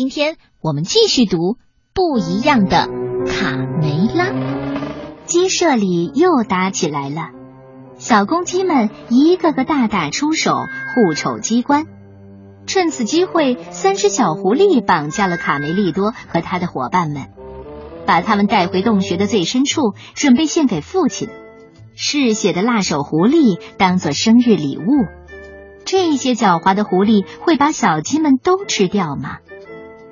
今天我们继续读不一样的卡梅拉。鸡舍里又打起来了，小公鸡们一个个大打出手，互瞅机关。趁此机会，三只小狐狸绑架了卡梅利多和他的伙伴们，把他们带回洞穴的最深处，准备献给父亲。嗜血的辣手狐狸当做生日礼物。这些狡猾的狐狸会把小鸡们都吃掉吗？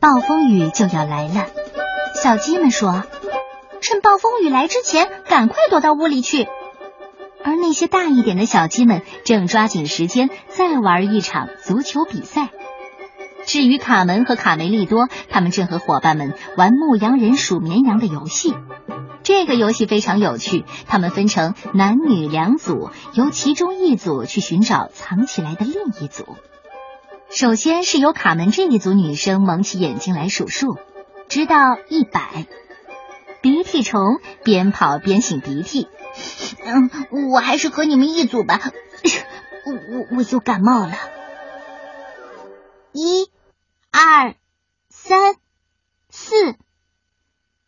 暴风雨就要来了，小鸡们说：“趁暴风雨来之前，赶快躲到屋里去。”而那些大一点的小鸡们正抓紧时间再玩一场足球比赛。至于卡门和卡梅利多，他们正和伙伴们玩牧羊人数绵羊的游戏。这个游戏非常有趣，他们分成男女两组，由其中一组去寻找藏起来的另一组。首先是由卡门这一组女生蒙起眼睛来数数，直到一百。鼻涕虫边跑边擤鼻涕。嗯，我还是和你们一组吧，我我我又感冒了。一、二、三、四。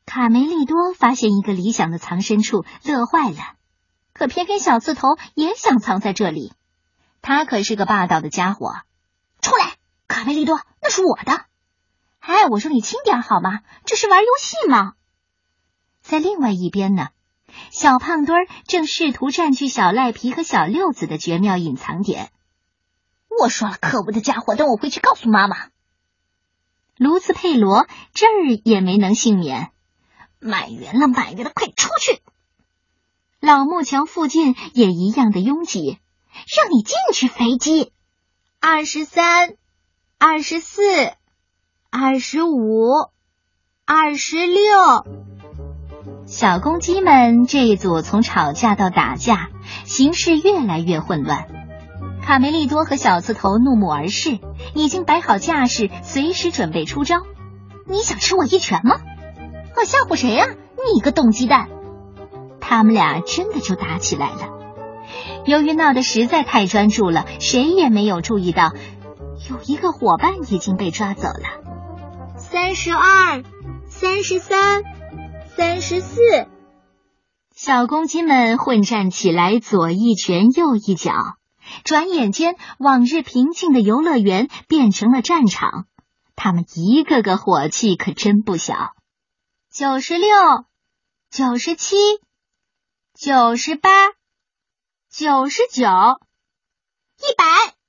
卡梅利多发现一个理想的藏身处，乐坏了。可偏偏小刺头也想藏在这里。他可是个霸道的家伙。卡梅利多，那是我的。哎，我说你轻点好吗？这是玩游戏吗？在另外一边呢，小胖墩儿正试图占据小赖皮和小六子的绝妙隐藏点。我说了，可恶的家伙，等我回去告诉妈妈。卢茨佩罗这儿也没能幸免。满员了，满员了，快出去！老木桥附近也一样的拥挤，让你进去，肥鸡！二十三，二十四，二十五，二十六。小公鸡们这一组从吵架到打架，形势越来越混乱。卡梅利多和小刺头怒目而视，已经摆好架势，随时准备出招。你想吃我一拳吗？我吓唬谁呀？你个冻鸡蛋！他们俩真的就打起来了。由于闹得实在太专注了，谁也没有注意到有一个伙伴已经被抓走了。三十二，三十三，三十四。小公鸡们混战起来，左一拳，右一脚。转眼间，往日平静的游乐园变成了战场。他们一个个火气可真不小。九十六，九十七，九十八，九十九，一百。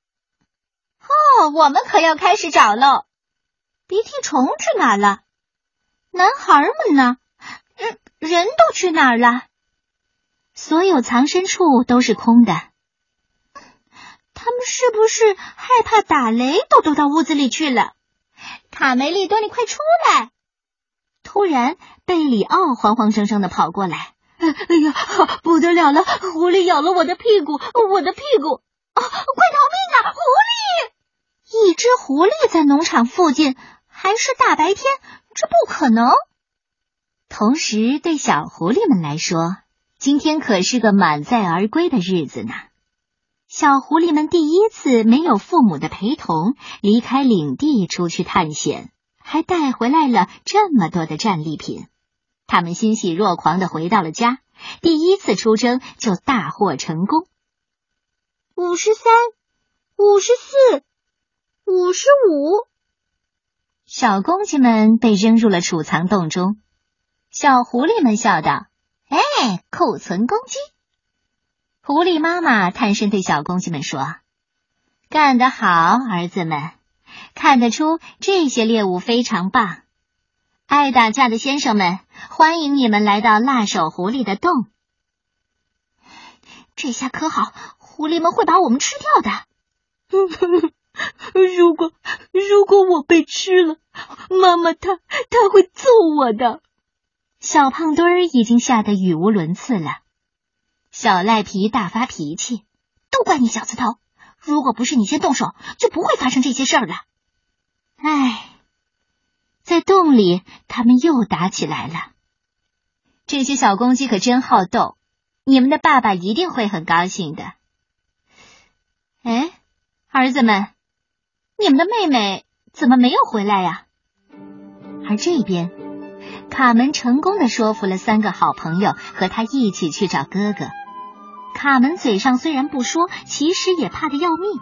哦，我们可要开始找喽！鼻涕虫去哪了？男孩们呢？人人都去哪儿了？所有藏身处都是空的。他们是不是害怕打雷，都躲到屋子里去了？卡梅利多，你快出来！突然，贝里奥慌慌张张的跑过来。哎呀，不得了了！狐狸咬了我的屁股，我的屁股！哦，快逃命啊！狐狸！一只狐狸在农场附近，还是大白天，这不可能。同时，对小狐狸们来说，今天可是个满载而归的日子呢。小狐狸们第一次没有父母的陪同，离开领地出去探险。还带回来了这么多的战利品，他们欣喜若狂的回到了家。第一次出征就大获成功。五十三，五十四，五十五。小公鸡们被扔入了储藏洞中。小狐狸们笑道：“哎，库存公鸡。”狐狸妈妈探身对小公鸡们说：“干得好，儿子们。”看得出这些猎物非常棒，爱打架的先生们，欢迎你们来到辣手狐狸的洞。这下可好，狐狸们会把我们吃掉的。如果如果我被吃了，妈妈她她会揍我的。小胖墩儿已经吓得语无伦次了。小赖皮大发脾气：“都怪你小刺头！如果不是你先动手，就不会发生这些事儿了。”唉，在洞里，他们又打起来了。这些小公鸡可真好斗，你们的爸爸一定会很高兴的。哎，儿子们，你们的妹妹怎么没有回来呀？而这边，卡门成功的说服了三个好朋友和他一起去找哥哥。卡门嘴上虽然不说，其实也怕的要命。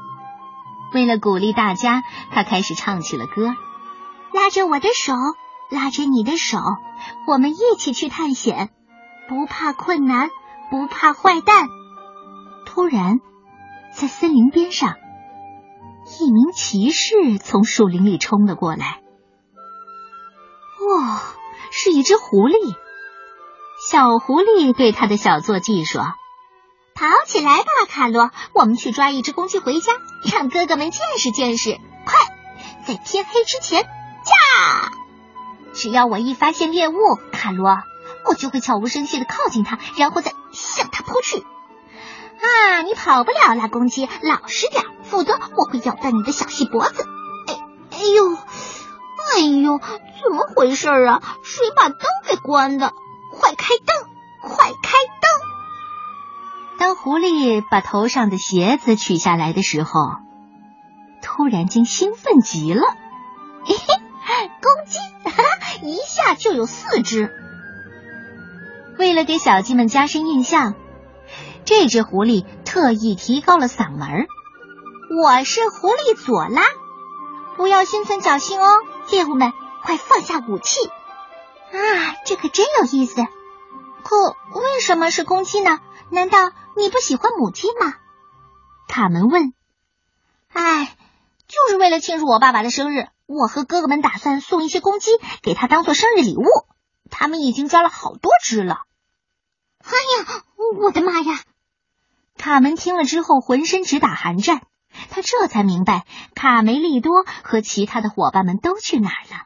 为了鼓励大家，他开始唱起了歌：“拉着我的手，拉着你的手，我们一起去探险，不怕困难，不怕坏蛋。”突然，在森林边上，一名骑士从树林里冲了过来。哇，是一只狐狸！小狐狸对他的小坐骑说。跑起来吧，卡罗！我们去抓一只公鸡回家，让哥哥们见识见识。快，在天黑之前驾！只要我一发现猎物，卡罗，我就会悄无声息的靠近它，然后再向它扑去。啊，你跑不了了，公鸡，老实点，否则我会咬断你的小细脖子。哎，哎呦，哎呦，怎么回事啊？谁把灯给关的？快开灯！快开灯！当狐狸把头上的鞋子取下来的时候，突然间兴奋极了。嘿嘿，公鸡，一下就有四只。为了给小鸡们加深印象，这只狐狸特意提高了嗓门：“我是狐狸佐拉，不要心存侥幸哦，猎物们，快放下武器！啊，这可真有意思。可为什么是公鸡呢？难道？”你不喜欢母鸡吗？卡门问。哎，就是为了庆祝我爸爸的生日，我和哥哥们打算送一些公鸡给他当做生日礼物。他们已经抓了好多只了。哎呀，我的妈呀！卡门听了之后浑身直打寒战，他这才明白卡梅利多和其他的伙伴们都去哪儿了。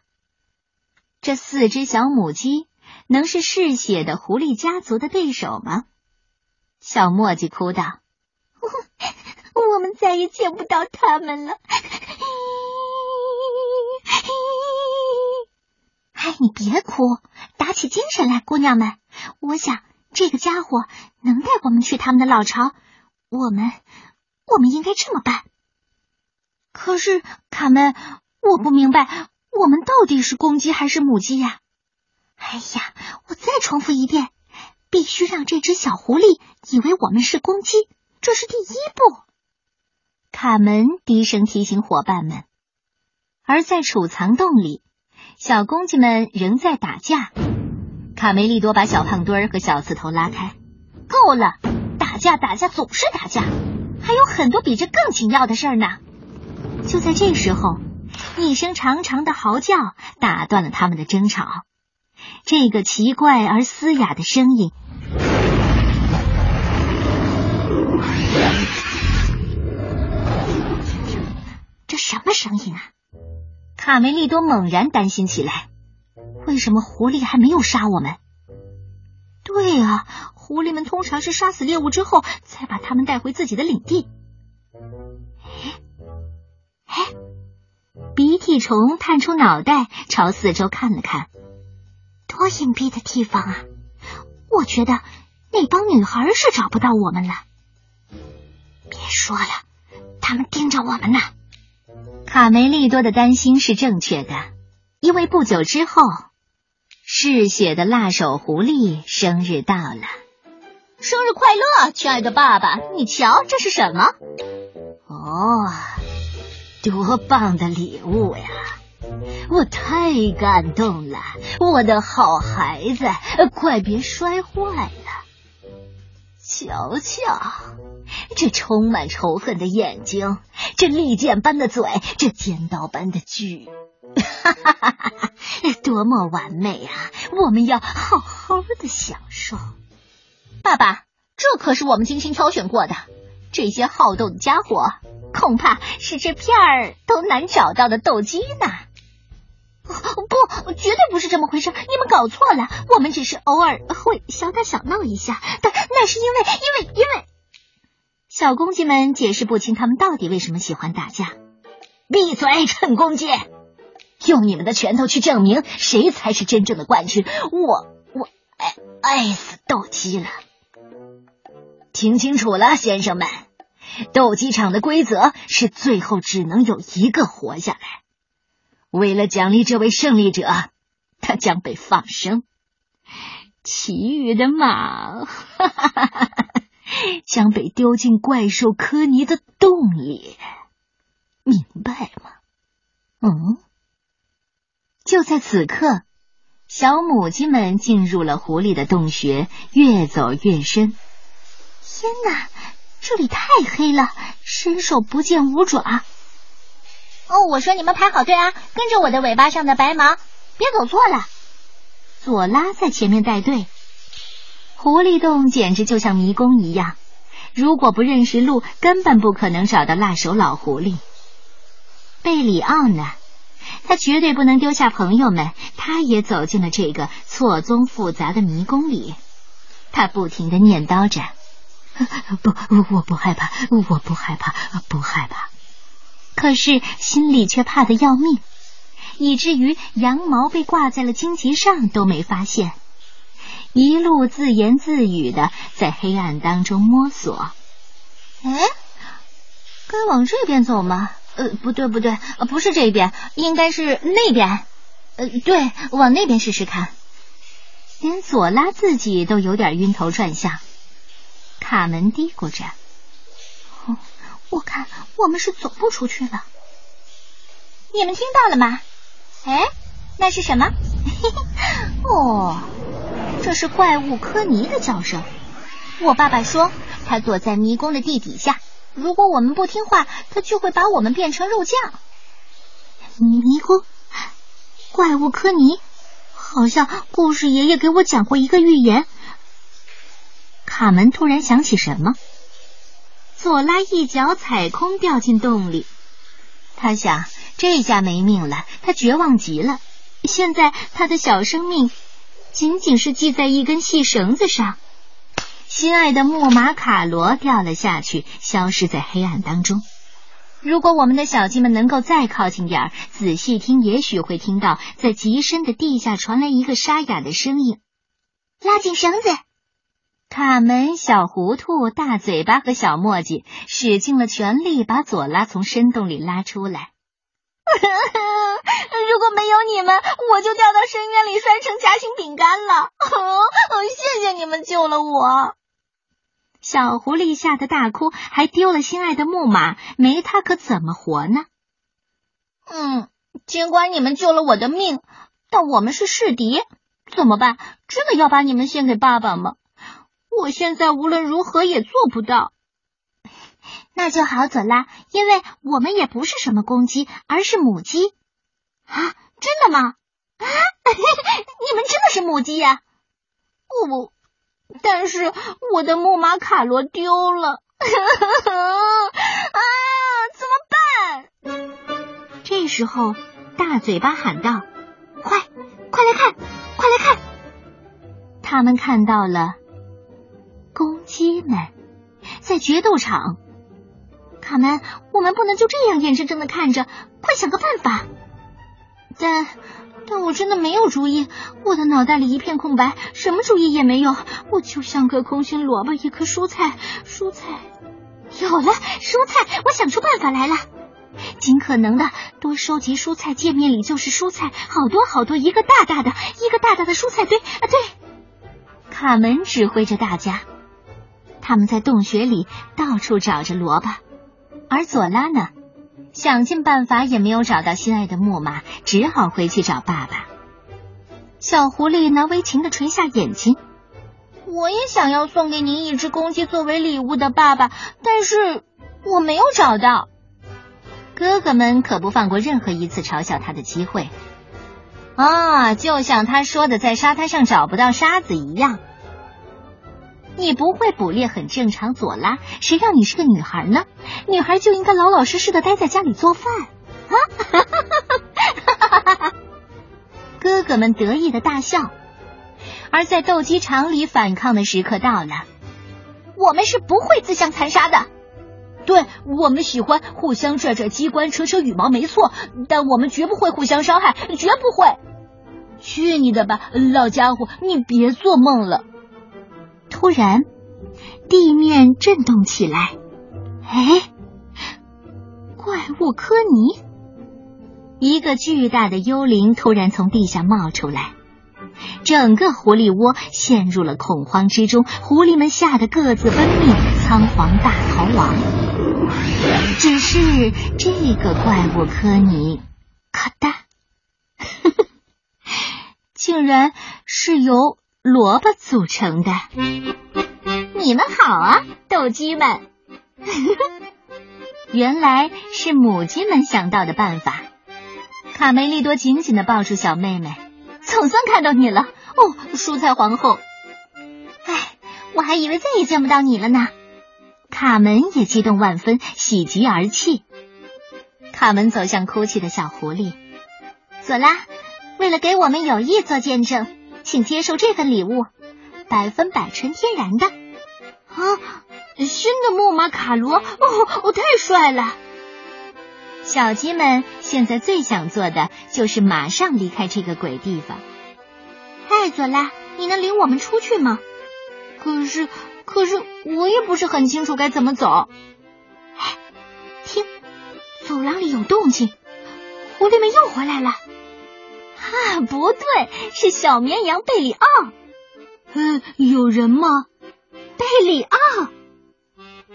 这四只小母鸡能是嗜血的狐狸家族的对手吗？小墨迹哭道：“ 我们再也见不到他们了。”哎，你别哭，打起精神来，姑娘们。我想这个家伙能带我们去他们的老巢。我们，我们应该这么办。可是卡门，我不明白，我们到底是公鸡还是母鸡呀？哎呀，我再重复一遍。必须让这只小狐狸以为我们是公鸡，这是第一步。卡门低声提醒伙伴们。而在储藏洞里，小公鸡们仍在打架。卡梅利多把小胖墩儿和小刺头拉开。够了，打架打架总是打架，还有很多比这更紧要的事儿呢。就在这时候，一声长长的嚎叫打断了他们的争吵。这个奇怪而嘶哑的声音。这什么声音啊？卡梅利多猛然担心起来。为什么狐狸还没有杀我们？对啊，狐狸们通常是杀死猎物之后，才把它们带回自己的领地。哎，哎，鼻涕虫探出脑袋，朝四周看了看。多隐蔽的地方啊！我觉得那帮女孩是找不到我们了。别说了，他们盯着我们呢。卡梅利多的担心是正确的，因为不久之后，嗜血的辣手狐狸生日到了。生日快乐，亲爱的爸爸！你瞧，这是什么？哦，多棒的礼物呀！我太感动了，我的好孩子，快别摔坏了！瞧瞧，这充满仇恨的眼睛，这利剑般的嘴，这尖刀般的锯，哈哈哈哈！多么完美啊！我们要好好的享受。爸爸，这可是我们精心挑选过的，这些好斗的家伙，恐怕是这片儿都难找到的斗鸡呢。不，绝对不是这么回事，你们搞错了。我们只是偶尔会小打小闹一下，但那是因为，因为，因为小公鸡们解释不清他们到底为什么喜欢打架。闭嘴，蠢公鸡！用你们的拳头去证明谁才是真正的冠军。我，我爱爱死斗鸡了。听清楚了，先生们，斗鸡场的规则是最后只能有一个活下来。为了奖励这位胜利者，他将被放生；其余的马将被丢进怪兽科尼的洞里。明白吗？嗯。就在此刻，小母鸡们进入了狐狸的洞穴，越走越深。天哪，这里太黑了，伸手不见五爪。哦，我说你们排好队啊，跟着我的尾巴上的白毛，别走错了。左拉在前面带队。狐狸洞简直就像迷宫一样，如果不认识路，根本不可能找到辣手老狐狸。贝里奥呢？他绝对不能丢下朋友们，他也走进了这个错综复杂的迷宫里。他不停的念叨着：“ 不，我不害怕，我不害怕，不害怕。”可是心里却怕的要命，以至于羊毛被挂在了荆棘上都没发现，一路自言自语的在黑暗当中摸索。哎，该往这边走吗？呃，不对，不对，不是这边，应该是那边。呃，对，往那边试试看。连左拉自己都有点晕头转向。卡门嘀咕着。哦我看我们是走不出去了。你们听到了吗？哎，那是什么？嘿 嘿哦，这是怪物科尼的叫声。我爸爸说，他躲在迷宫的地底下。如果我们不听话，他就会把我们变成肉酱。迷宫，怪物科尼，好像故事爷爷给我讲过一个寓言。卡门突然想起什么。索拉一脚踩空，掉进洞里。他想，这下没命了。他绝望极了。现在他的小生命仅仅是系在一根细绳子上。心爱的木马卡罗掉了下去，消失在黑暗当中。如果我们的小鸡们能够再靠近点儿，仔细听，也许会听到在极深的地下传来一个沙哑的声音：“拉紧绳子。”卡门、小糊涂、大嘴巴和小墨迹使尽了全力，把佐拉从深洞里拉出来。如果没有你们，我就掉到深渊里，摔成夹心饼干了。谢谢你们救了我。小狐狸吓得大哭，还丢了心爱的木马，没它可怎么活呢？嗯，尽管你们救了我的命，但我们是世敌，怎么办？真的要把你们献给爸爸吗？我现在无论如何也做不到，那就好，佐拉，因为我们也不是什么公鸡，而是母鸡啊！真的吗？啊，你们真的是母鸡呀？不，但是我的木马卡罗丢了，啊，怎么办？这时候，大嘴巴喊道：“快，快来看，快来看！”他们看到了。公鸡们在决斗场，卡门，我们不能就这样眼睁睁的看着，快想个办法！但但我真的没有主意，我的脑袋里一片空白，什么主意也没有，我就像颗空心萝卜，一颗蔬菜，蔬菜有了，蔬菜，我想出办法来了，尽可能的多收集蔬菜，界面里就是蔬菜，好多好多，一个大大的，一个大大的蔬菜堆啊！对，卡门指挥着大家。他们在洞穴里到处找着萝卜，而佐拉呢，想尽办法也没有找到心爱的木马，只好回去找爸爸。小狐狸难为情的垂下眼睛。我也想要送给您一只公鸡作为礼物的，爸爸，但是我没有找到。哥哥们可不放过任何一次嘲笑他的机会。啊，就像他说的，在沙滩上找不到沙子一样。你不会捕猎很正常，佐拉。谁让你是个女孩呢？女孩就应该老老实实的待在家里做饭。啊！哥哥们得意的大笑。而在斗鸡场里反抗的时刻到了，我们是不会自相残杀的。对我们喜欢互相拽拽机关、扯扯羽毛，没错，但我们绝不会互相伤害，绝不会。去你的吧，老家伙，你别做梦了。突然，地面震动起来。哎，怪物科尼！一个巨大的幽灵突然从地下冒出来，整个狐狸窝陷入了恐慌之中。狐狸们吓得各自奔命，仓皇大逃亡。只是这个怪物科尼，咔哒，竟然是由。萝卜组成的，你们好啊，斗鸡们！原来是母鸡们想到的办法。卡梅利多紧紧的抱住小妹妹，总算看到你了哦，蔬菜皇后。哎，我还以为再也见不到你了呢。卡门也激动万分，喜极而泣。卡门走向哭泣的小狐狸，佐拉，为了给我们友谊做见证。请接受这份礼物，百分百纯天然的啊！新的木马卡罗，哦，我太帅了！小鸡们现在最想做的就是马上离开这个鬼地方。哎，佐拉，你能领我们出去吗？可是，可是我也不是很清楚该怎么走。哎，听，走廊里有动静，狐狸们又回来了。啊，不对，是小绵羊贝里奥。嗯，有人吗？贝里奥，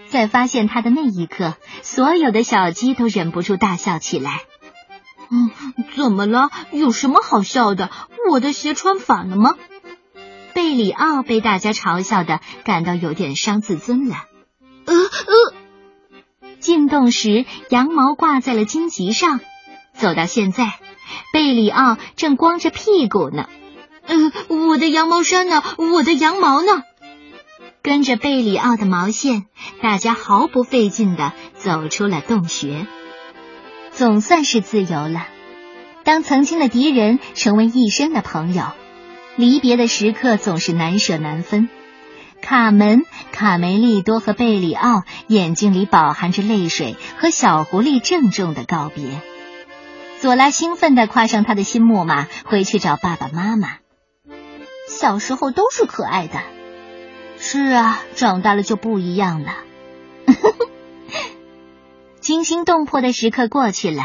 在发现他的那一刻，所有的小鸡都忍不住大笑起来。嗯，怎么了？有什么好笑的？我的鞋穿反了吗？贝里奥被大家嘲笑的，感到有点伤自尊了。呃呃，进洞时羊毛挂在了荆棘上，走到现在。贝里奥正光着屁股呢，嗯，我的羊毛衫呢？我的羊毛呢？跟着贝里奥的毛线，大家毫不费劲的走出了洞穴，总算是自由了。当曾经的敌人成为一生的朋友，离别的时刻总是难舍难分。卡门、卡梅利多和贝里奥眼睛里饱含着泪水，和小狐狸郑重的告别。佐拉兴奋地跨上他的新木马，回去找爸爸妈妈。小时候都是可爱的，是啊，长大了就不一样了。惊心动魄的时刻过去了，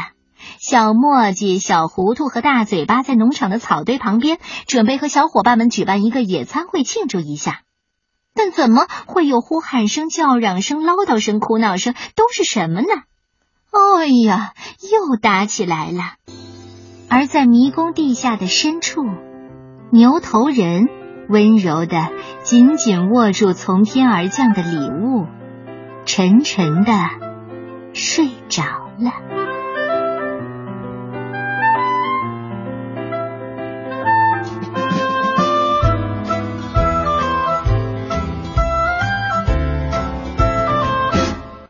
小墨迹、小糊涂和大嘴巴在农场的草堆旁边，准备和小伙伴们举办一个野餐会庆祝一下。但怎么会有呼喊声、叫嚷声、唠叨声、哭闹声？都是什么呢？哎呀，又打起来了！而在迷宫地下的深处，牛头人温柔的紧紧握住从天而降的礼物，沉沉的睡着了。